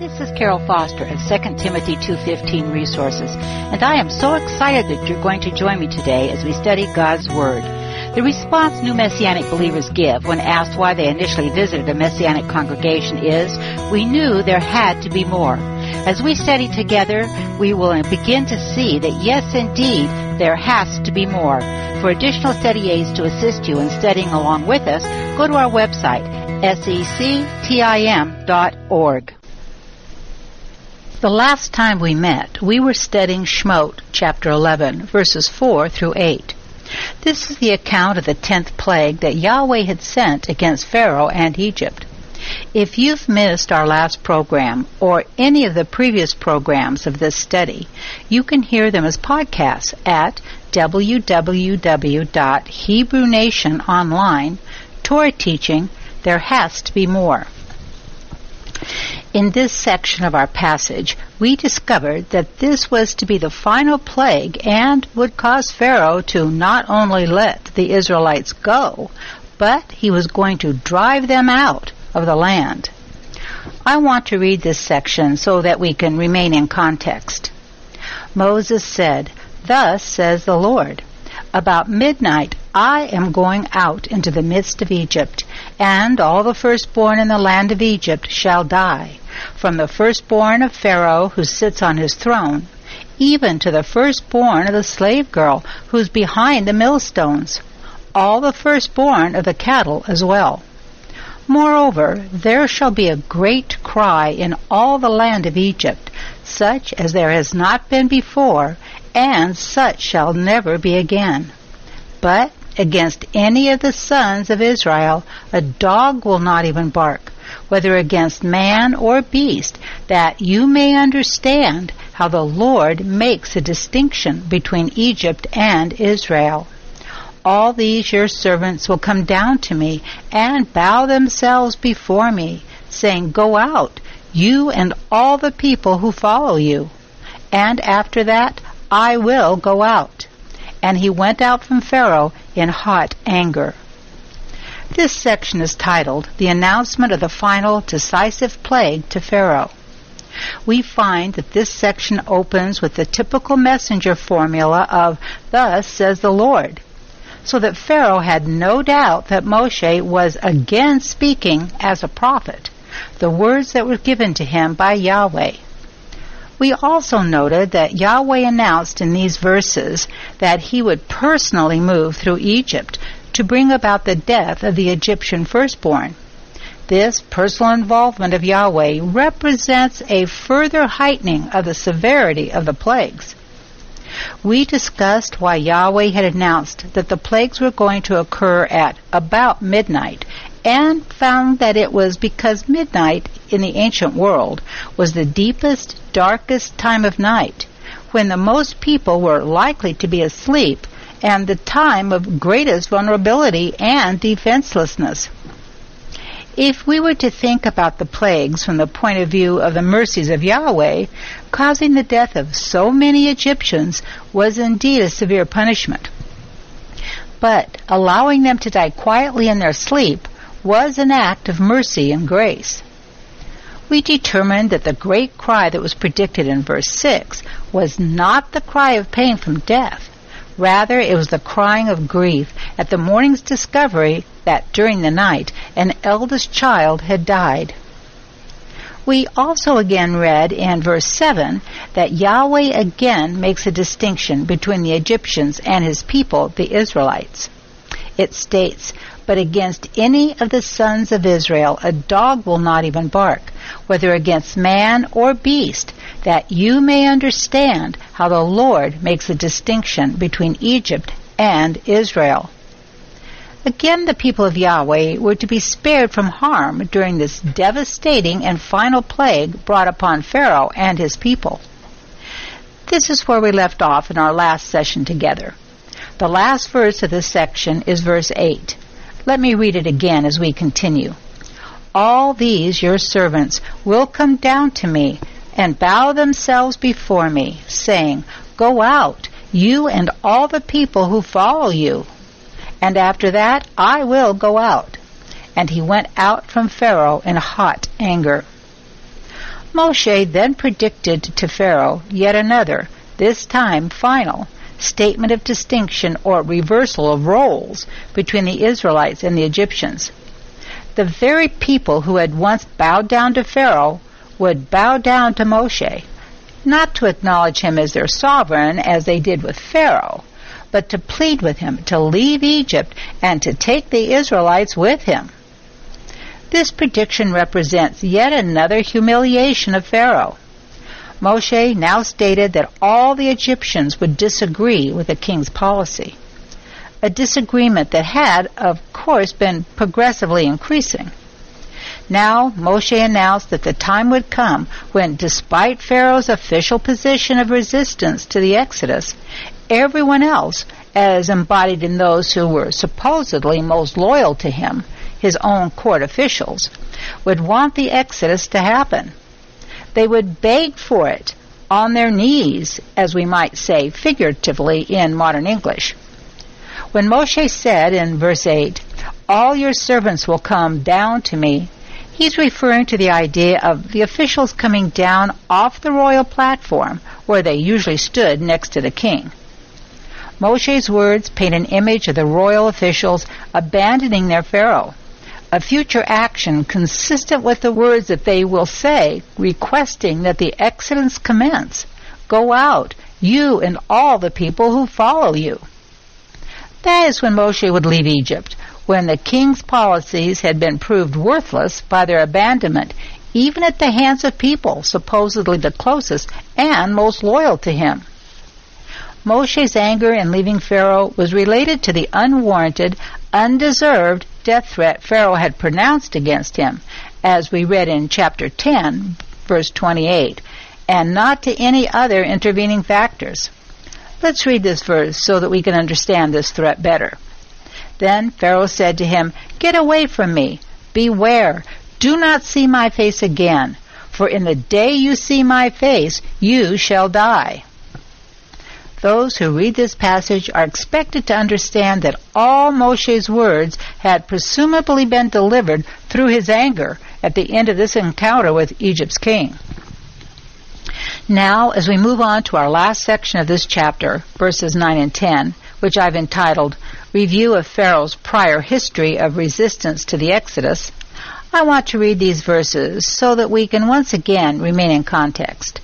This is Carol Foster of 2 Timothy 2.15 Resources, and I am so excited that you're going to join me today as we study God's Word. The response new Messianic believers give when asked why they initially visited a Messianic congregation is, we knew there had to be more. As we study together, we will begin to see that yes, indeed, there has to be more. For additional study aids to assist you in studying along with us, go to our website, sectim.org. The last time we met, we were studying Shemot, chapter 11, verses 4 through 8. This is the account of the tenth plague that Yahweh had sent against Pharaoh and Egypt. If you've missed our last program or any of the previous programs of this study, you can hear them as podcasts at www.hebrewnationonline. Torah teaching, there has to be more. In this section of our passage, we discovered that this was to be the final plague and would cause Pharaoh to not only let the Israelites go, but he was going to drive them out of the land. I want to read this section so that we can remain in context. Moses said, Thus says the Lord, about midnight I am going out into the midst of Egypt, and all the firstborn in the land of Egypt shall die, from the firstborn of Pharaoh who sits on his throne, even to the firstborn of the slave girl who's behind the millstones, all the firstborn of the cattle as well. Moreover, there shall be a great cry in all the land of Egypt, such as there has not been before, and such shall never be again. But against any of the sons of Israel a dog will not even bark, whether against man or beast, that you may understand how the Lord makes a distinction between Egypt and Israel. All these your servants will come down to me and bow themselves before me, saying, Go out, you and all the people who follow you. And after that I will go out. And he went out from Pharaoh in hot anger. This section is titled The Announcement of the Final Decisive Plague to Pharaoh. We find that this section opens with the typical messenger formula of, Thus says the Lord, so that Pharaoh had no doubt that Moshe was again speaking as a prophet, the words that were given to him by Yahweh. We also noted that Yahweh announced in these verses that he would personally move through Egypt to bring about the death of the Egyptian firstborn. This personal involvement of Yahweh represents a further heightening of the severity of the plagues. We discussed why Yahweh had announced that the plagues were going to occur at about midnight and found that it was because midnight in the ancient world was the deepest, darkest time of night, when the most people were likely to be asleep and the time of greatest vulnerability and defenselessness. If we were to think about the plagues from the point of view of the mercies of Yahweh, causing the death of so many Egyptians was indeed a severe punishment. But allowing them to die quietly in their sleep was an act of mercy and grace. We determined that the great cry that was predicted in verse 6 was not the cry of pain from death. Rather, it was the crying of grief at the morning's discovery that during the night an eldest child had died. We also again read in verse 7 that Yahweh again makes a distinction between the Egyptians and his people, the Israelites. It states, but against any of the sons of Israel a dog will not even bark, whether against man or beast, that you may understand how the Lord makes a distinction between Egypt and Israel. Again, the people of Yahweh were to be spared from harm during this devastating and final plague brought upon Pharaoh and his people. This is where we left off in our last session together. The last verse of this section is verse 8. Let me read it again as we continue. All these your servants will come down to me and bow themselves before me, saying, Go out, you and all the people who follow you. And after that I will go out. And he went out from Pharaoh in hot anger. Moshe then predicted to Pharaoh yet another, this time final, statement of distinction or reversal of roles between the Israelites and the Egyptians. The very people who had once bowed down to Pharaoh would bow down to Moshe, not to acknowledge him as their sovereign as they did with Pharaoh, but to plead with him to leave Egypt and to take the Israelites with him. This prediction represents yet another humiliation of Pharaoh. Moshe now stated that all the Egyptians would disagree with the king's policy. A disagreement that had, of course, been progressively increasing. Now Moshe announced that the time would come when, despite Pharaoh's official position of resistance to the Exodus, everyone else, as embodied in those who were supposedly most loyal to him, his own court officials, would want the Exodus to happen. They would beg for it on their knees, as we might say figuratively in modern English. When Moshe said in verse 8, All your servants will come down to me, he's referring to the idea of the officials coming down off the royal platform where they usually stood next to the king. Moshe's words paint an image of the royal officials abandoning their pharaoh a future action consistent with the words that they will say, requesting that the exodus commence. Go out, you and all the people who follow you. That is when Moshe would leave Egypt, when the king's policies had been proved worthless by their abandonment, even at the hands of people supposedly the closest and most loyal to him. Moshe's anger in leaving Pharaoh was related to the unwarranted, undeserved death threat Pharaoh had pronounced against him, as we read in chapter 10, verse 28, and not to any other intervening factors. Let's read this verse so that we can understand this threat better. Then Pharaoh said to him, Get away from me. Beware. Do not see my face again. For in the day you see my face, you shall die. Those who read this passage are expected to understand that all Moshe's words had presumably been delivered through his anger at the end of this encounter with Egypt's king. Now, as we move on to our last section of this chapter, verses 9 and 10, which I've entitled Review of Pharaoh's Prior History of Resistance to the Exodus, I want to read these verses so that we can once again remain in context.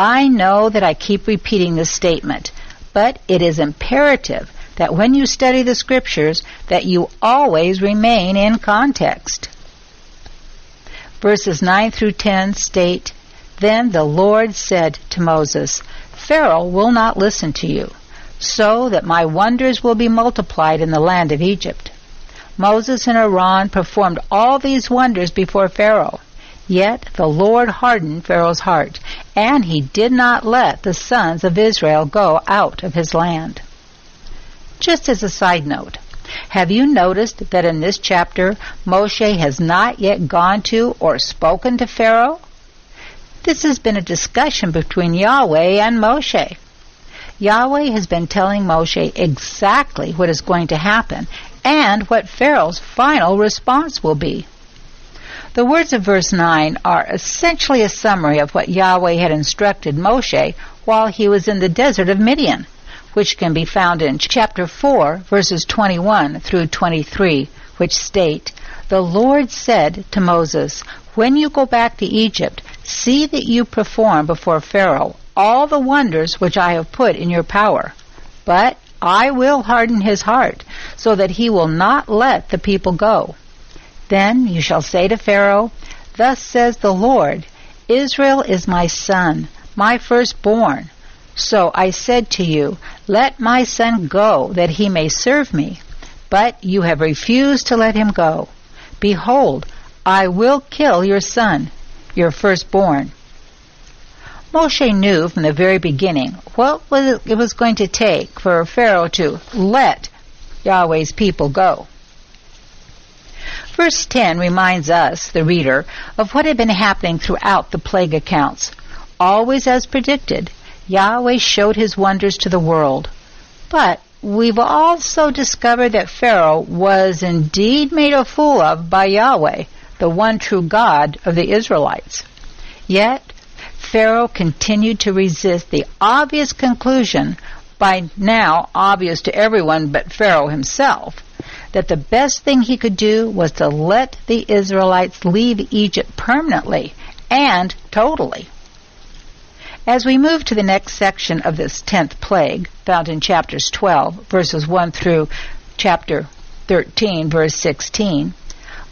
I know that I keep repeating this statement, but it is imperative that when you study the scriptures that you always remain in context. Verses 9 through 10 state, Then the Lord said to Moses, Pharaoh will not listen to you, so that my wonders will be multiplied in the land of Egypt. Moses and Aaron performed all these wonders before Pharaoh. Yet the Lord hardened Pharaoh's heart, and he did not let the sons of Israel go out of his land. Just as a side note, have you noticed that in this chapter Moshe has not yet gone to or spoken to Pharaoh? This has been a discussion between Yahweh and Moshe. Yahweh has been telling Moshe exactly what is going to happen and what Pharaoh's final response will be. The words of verse 9 are essentially a summary of what Yahweh had instructed Moshe while he was in the desert of Midian, which can be found in chapter 4, verses 21 through 23, which state, The Lord said to Moses, When you go back to Egypt, see that you perform before Pharaoh all the wonders which I have put in your power. But I will harden his heart, so that he will not let the people go. Then you shall say to Pharaoh, Thus says the Lord, Israel is my son, my firstborn. So I said to you, Let my son go, that he may serve me. But you have refused to let him go. Behold, I will kill your son, your firstborn. Moshe knew from the very beginning what it was going to take for Pharaoh to let Yahweh's people go. Verse 10 reminds us, the reader, of what had been happening throughout the plague accounts. Always as predicted, Yahweh showed his wonders to the world. But we've also discovered that Pharaoh was indeed made a fool of by Yahweh, the one true God of the Israelites. Yet, Pharaoh continued to resist the obvious conclusion, by now obvious to everyone but Pharaoh himself, that the best thing he could do was to let the Israelites leave Egypt permanently and totally. As we move to the next section of this tenth plague, found in chapters 12, verses 1 through chapter 13, verse 16,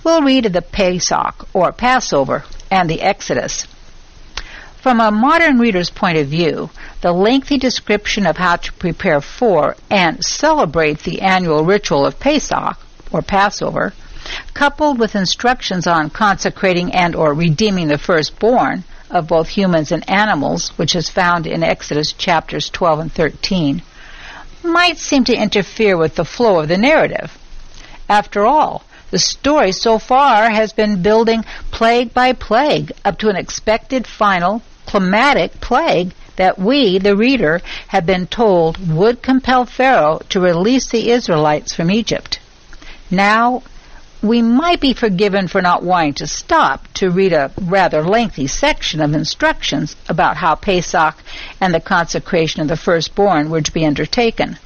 we'll read of the Pesach, or Passover, and the Exodus. From a modern reader's point of view, the lengthy description of how to prepare for and celebrate the annual ritual of Pesach, or Passover, coupled with instructions on consecrating and or redeeming the firstborn of both humans and animals, which is found in Exodus chapters 12 and 13, might seem to interfere with the flow of the narrative. After all, the story so far has been building plague by plague up to an expected final climatic plague that we, the reader, have been told would compel Pharaoh to release the Israelites from Egypt. Now, we might be forgiven for not wanting to stop to read a rather lengthy section of instructions about how Pesach and the consecration of the firstborn were to be undertaken.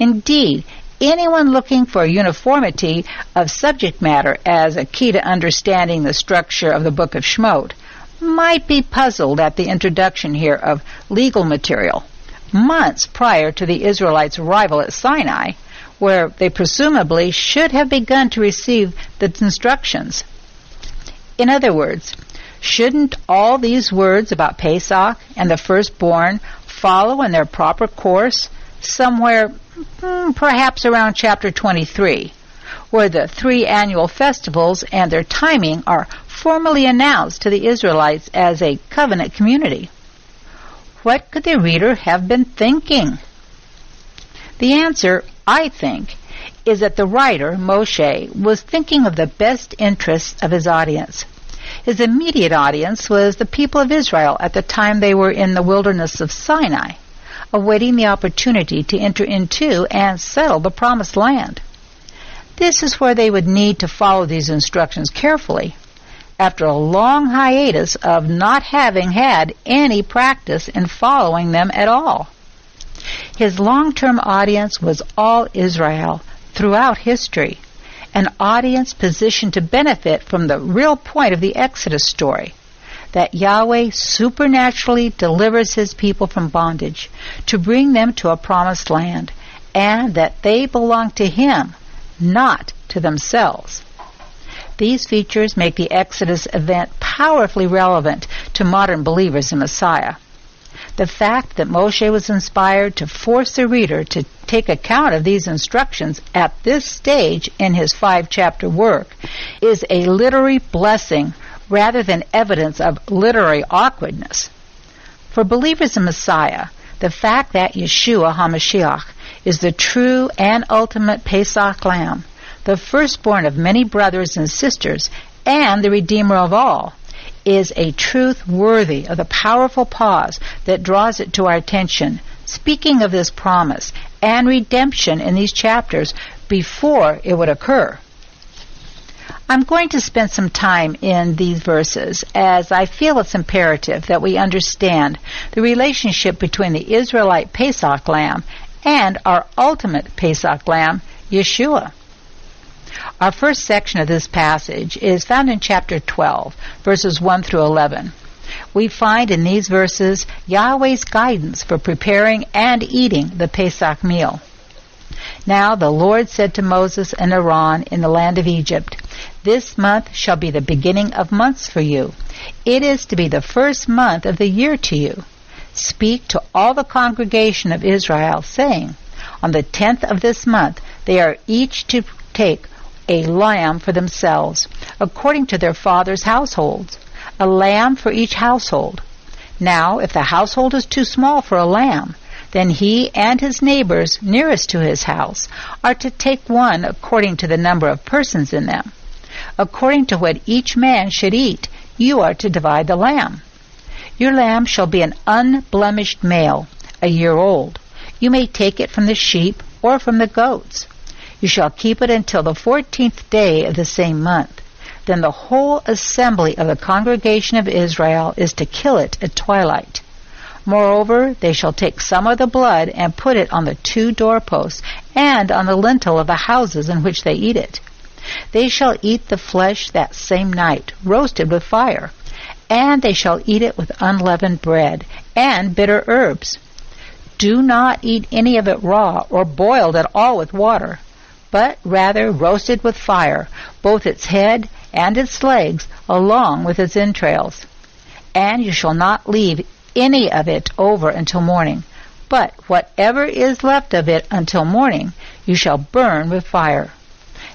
Indeed, anyone looking for uniformity of subject matter as a key to understanding the structure of the Book of Shemot might be puzzled at the introduction here of legal material months prior to the Israelites' arrival at Sinai, where they presumably should have begun to receive the instructions. In other words, shouldn't all these words about Pesach and the firstborn follow in their proper course somewhere hmm, perhaps around chapter 23, where the three annual festivals and their timing are formally announced to the Israelites as a covenant community. What could the reader have been thinking? The answer, I think, is that the writer, Moshe, was thinking of the best interests of his audience. His immediate audience was the people of Israel at the time they were in the wilderness of Sinai awaiting the opportunity to enter into and settle the promised land. This is where they would need to follow these instructions carefully after a long hiatus of not having had any practice in following them at all. His long-term audience was all Israel throughout history, an audience positioned to benefit from the real point of the Exodus story, that Yahweh supernaturally delivers his people from bondage to bring them to a promised land, and that they belong to him, not to themselves. These features make the Exodus event powerfully relevant to modern believers in Messiah. The fact that Moshe was inspired to force the reader to take account of these instructions at this stage in his five chapter work is a literary blessing rather than evidence of literary awkwardness. For believers in Messiah, the fact that Yeshua HaMashiach is the true and ultimate Pesach lamb, the firstborn of many brothers and sisters, and the Redeemer of all, is a truth worthy of the powerful pause that draws it to our attention, speaking of this promise and redemption in these chapters before it would occur. I'm going to spend some time in these verses as I feel it's imperative that we understand the relationship between the Israelite Pesach lamb and our ultimate Pesach lamb, Yeshua. Our first section of this passage is found in chapter 12, verses 1 through 11. We find in these verses Yahweh's guidance for preparing and eating the Pesach meal. Now the Lord said to Moses and Aaron in the land of Egypt, This month shall be the beginning of months for you. It is to be the first month of the year to you. Speak to all the congregation of Israel, saying, On the tenth of this month they are each to take a lamb for themselves, according to their father's households, a lamb for each household. Now, if the household is too small for a lamb, then he and his neighbors nearest to his house are to take one according to the number of persons in them. According to what each man should eat, you are to divide the lamb. Your lamb shall be an unblemished male, a year old. You may take it from the sheep or from the goats. You shall keep it until the fourteenth day of the same month. then the whole assembly of the congregation of Israel is to kill it at twilight. Moreover, they shall take some of the blood and put it on the two doorposts and on the lintel of the houses in which they eat it. They shall eat the flesh that same night, roasted with fire, and they shall eat it with unleavened bread and bitter herbs. Do not eat any of it raw or boiled at all with water, but rather roasted with fire, both its head and its legs, along with its entrails. And you shall not leave any of it over until morning. But whatever is left of it until morning, you shall burn with fire.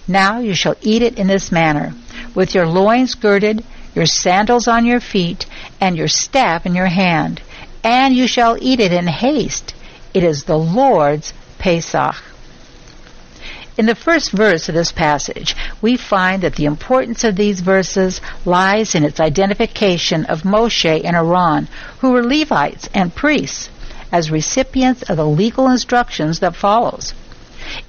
Now you shall eat it in this manner, with your loins girded, your sandals on your feet, and your staff in your hand. And you shall eat it in haste. It is the Lord's Pesach. In the first verse of this passage, we find that the importance of these verses lies in its identification of Moshe and Aaron, who were Levites and priests, as recipients of the legal instructions that follows.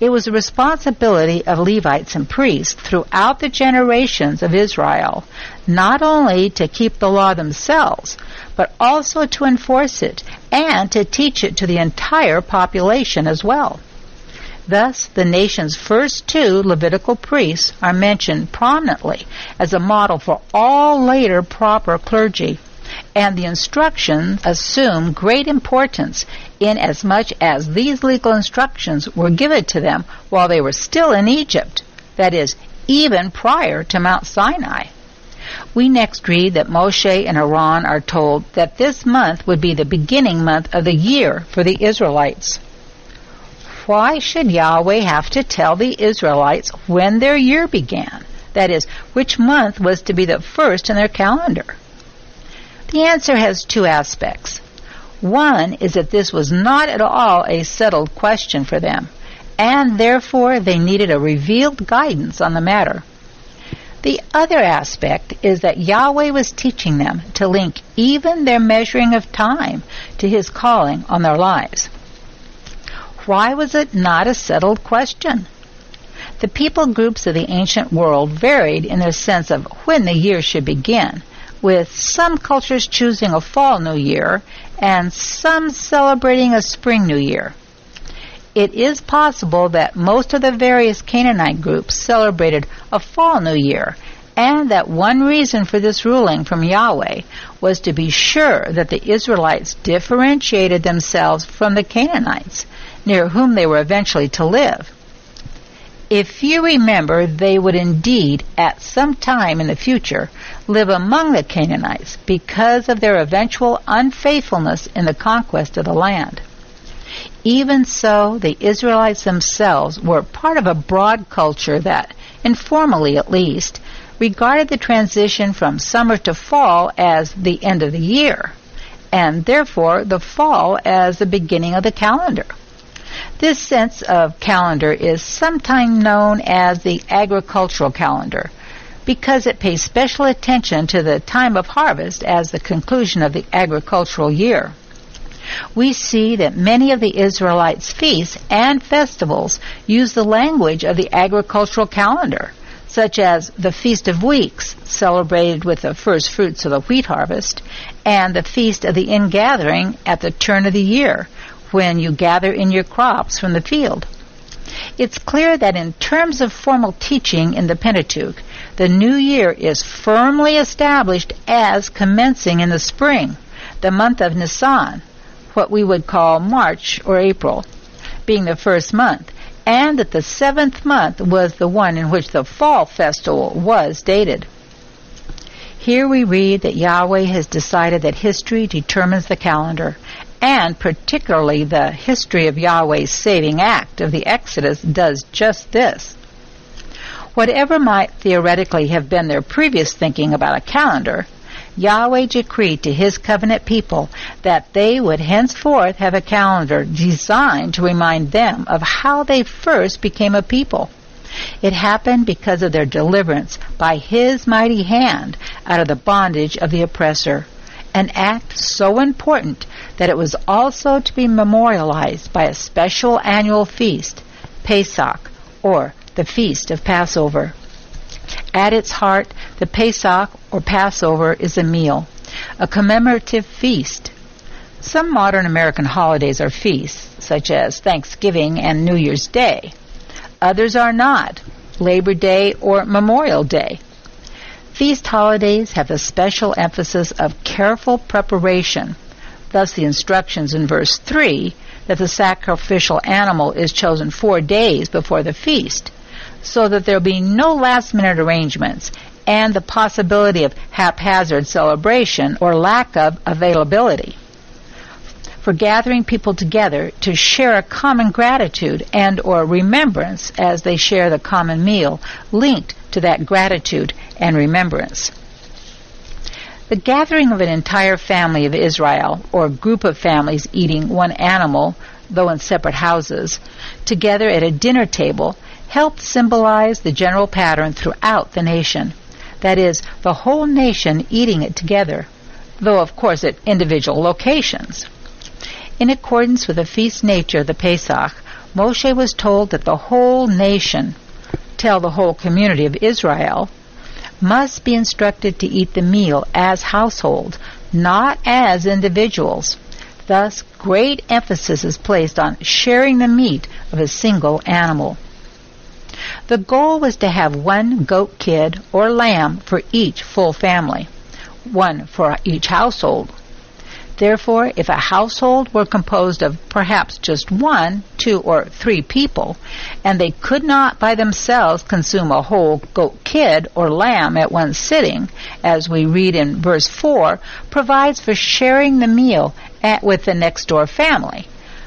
It was the responsibility of Levites and priests throughout the generations of Israel not only to keep the law themselves, but also to enforce it and to teach it to the entire population as well. Thus, the nation's first two Levitical priests are mentioned prominently as a model for all later proper clergy, and the instructions assume great importance inasmuch as these legal instructions were given to them while they were still in Egypt, that is, even prior to Mount Sinai. We next read that Moshe and Aaron are told that this month would be the beginning month of the year for the Israelites why should Yahweh have to tell the Israelites when their year began? That is, which month was to be the first in their calendar? The answer has two aspects. One is that this was not at all a settled question for them, and therefore they needed a revealed guidance on the matter. The other aspect is that Yahweh was teaching them to link even their measuring of time to His calling on their lives. Why was it not a settled question? The people groups of the ancient world varied in their sense of when the year should begin, with some cultures choosing a fall new year and some celebrating a spring new year. It is possible that most of the various Canaanite groups celebrated a fall new year and that one reason for this ruling from Yahweh was to be sure that the Israelites differentiated themselves from the Canaanites near whom they were eventually to live. If you remember, they would indeed, at some time in the future, live among the Canaanites because of their eventual unfaithfulness in the conquest of the land. Even so, the Israelites themselves were part of a broad culture that, informally at least, regarded the transition from summer to fall as the end of the year, and therefore the fall as the beginning of the calendar. This sense of calendar is sometimes known as the agricultural calendar because it pays special attention to the time of harvest as the conclusion of the agricultural year. We see that many of the Israelites' feasts and festivals use the language of the agricultural calendar, such as the Feast of Weeks, celebrated with the first fruits of the wheat harvest, and the Feast of the Ingathering at the turn of the year, when you gather in your crops from the field. It's clear that in terms of formal teaching in the Pentateuch, the new year is firmly established as commencing in the spring, the month of Nisan, what we would call March or April, being the first month, and that the seventh month was the one in which the fall festival was dated. Here we read that Yahweh has decided that history determines the calendar, and particularly the history of Yahweh's saving act of the Exodus does just this. Whatever might theoretically have been their previous thinking about a calendar, Yahweh decreed to his covenant people that they would henceforth have a calendar designed to remind them of how they first became a people. It happened because of their deliverance by his mighty hand out of the bondage of the oppressor an act so important that it was also to be memorialized by a special annual feast, Pesach, or the Feast of Passover. At its heart, the Pesach or Passover is a meal, a commemorative feast. Some modern American holidays are feasts, such as Thanksgiving and New Year's Day. Others are not, Labor Day or Memorial Day. Feast holidays have a special emphasis of careful preparation. Thus, the instructions in verse 3 that the sacrificial animal is chosen four days before the feast so that there be no last minute arrangements and the possibility of haphazard celebration or lack of availability. For gathering people together to share a common gratitude and or remembrance as they share the common meal linked to that gratitude and remembrance. The gathering of an entire family of Israel or group of families eating one animal, though in separate houses, together at a dinner table helped symbolize the general pattern throughout the nation. That is, the whole nation eating it together, though of course at individual locations. In accordance with the feast nature of the Pesach, Moshe was told that the whole nation, tell the whole community of Israel, must be instructed to eat the meal as household, not as individuals. Thus, great emphasis is placed on sharing the meat of a single animal. The goal was to have one goat kid or lamb for each full family, one for each household. Therefore, if a household were composed of perhaps just one, two, or three people, and they could not by themselves consume a whole goat kid or lamb at one sitting, as we read in verse 4, provides for sharing the meal at, with the next door family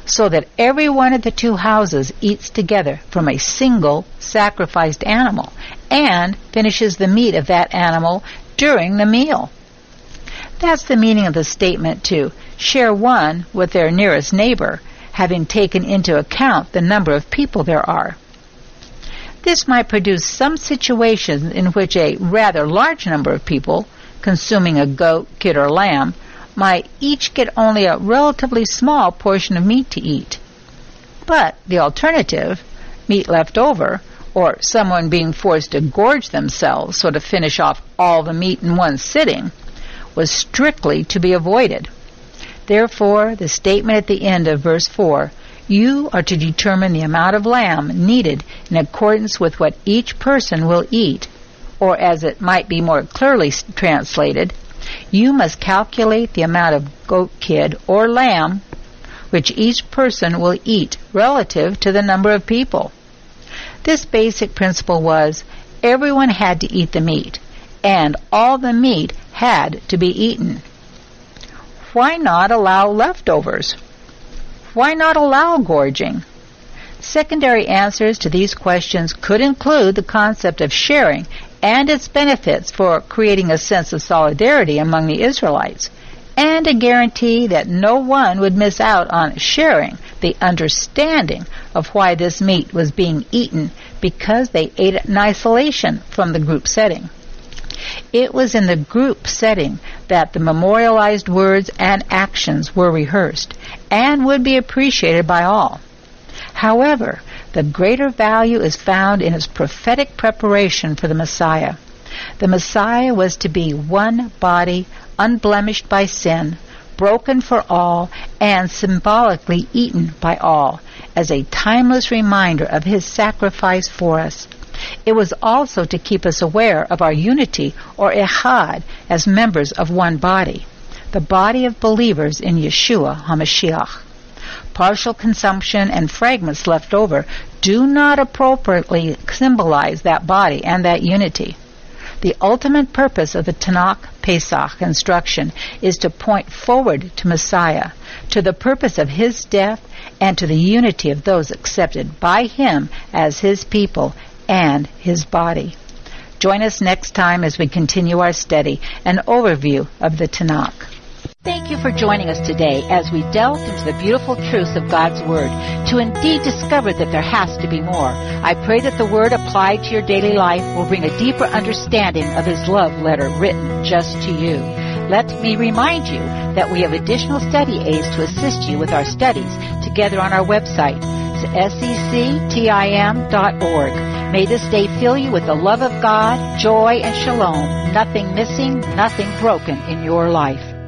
so that every one of the two houses eats together from a single sacrificed animal and finishes the meat of that animal during the meal. That's the meaning of the statement to share one with their nearest neighbor, having taken into account the number of people there are. This might produce some situations in which a rather large number of people, consuming a goat, kid, or lamb, might each get only a relatively small portion of meat to eat. But the alternative, meat left over, or someone being forced to gorge themselves so to finish off all the meat in one sitting, was strictly to be avoided. Therefore, the statement at the end of verse 4 you are to determine the amount of lamb needed in accordance with what each person will eat, or as it might be more clearly translated, you must calculate the amount of goat kid or lamb which each person will eat relative to the number of people. This basic principle was everyone had to eat the meat, and all the meat had to be eaten. Why not allow leftovers? Why not allow gorging? Secondary answers to these questions could include the concept of sharing and its benefits for creating a sense of solidarity among the Israelites, and a guarantee that no one would miss out on sharing the understanding of why this meat was being eaten because they ate it in isolation from the group setting. It was in the group setting that the memorialized words and actions were rehearsed and would be appreciated by all. However, the greater value is found in his prophetic preparation for the Messiah. The Messiah was to be one body, unblemished by sin, broken for all, and symbolically eaten by all, as a timeless reminder of his sacrifice for us. It was also to keep us aware of our unity, or echad, as members of one body, the body of believers in Yeshua HaMashiach partial consumption, and fragments left over do not appropriately symbolize that body and that unity. The ultimate purpose of the Tanakh Pesach instruction is to point forward to Messiah, to the purpose of his death, and to the unity of those accepted by him as his people and his body. Join us next time as we continue our study and overview of the Tanakh. Thank you for joining us today as we delve into the beautiful truths of God's Word to indeed discover that there has to be more. I pray that the Word applied to your daily life will bring a deeper understanding of His love letter written just to you. Let me remind you that we have additional study aids to assist you with our studies together on our website, secctim.org. May this day fill you with the love of God, joy, and shalom. Nothing missing, nothing broken in your life.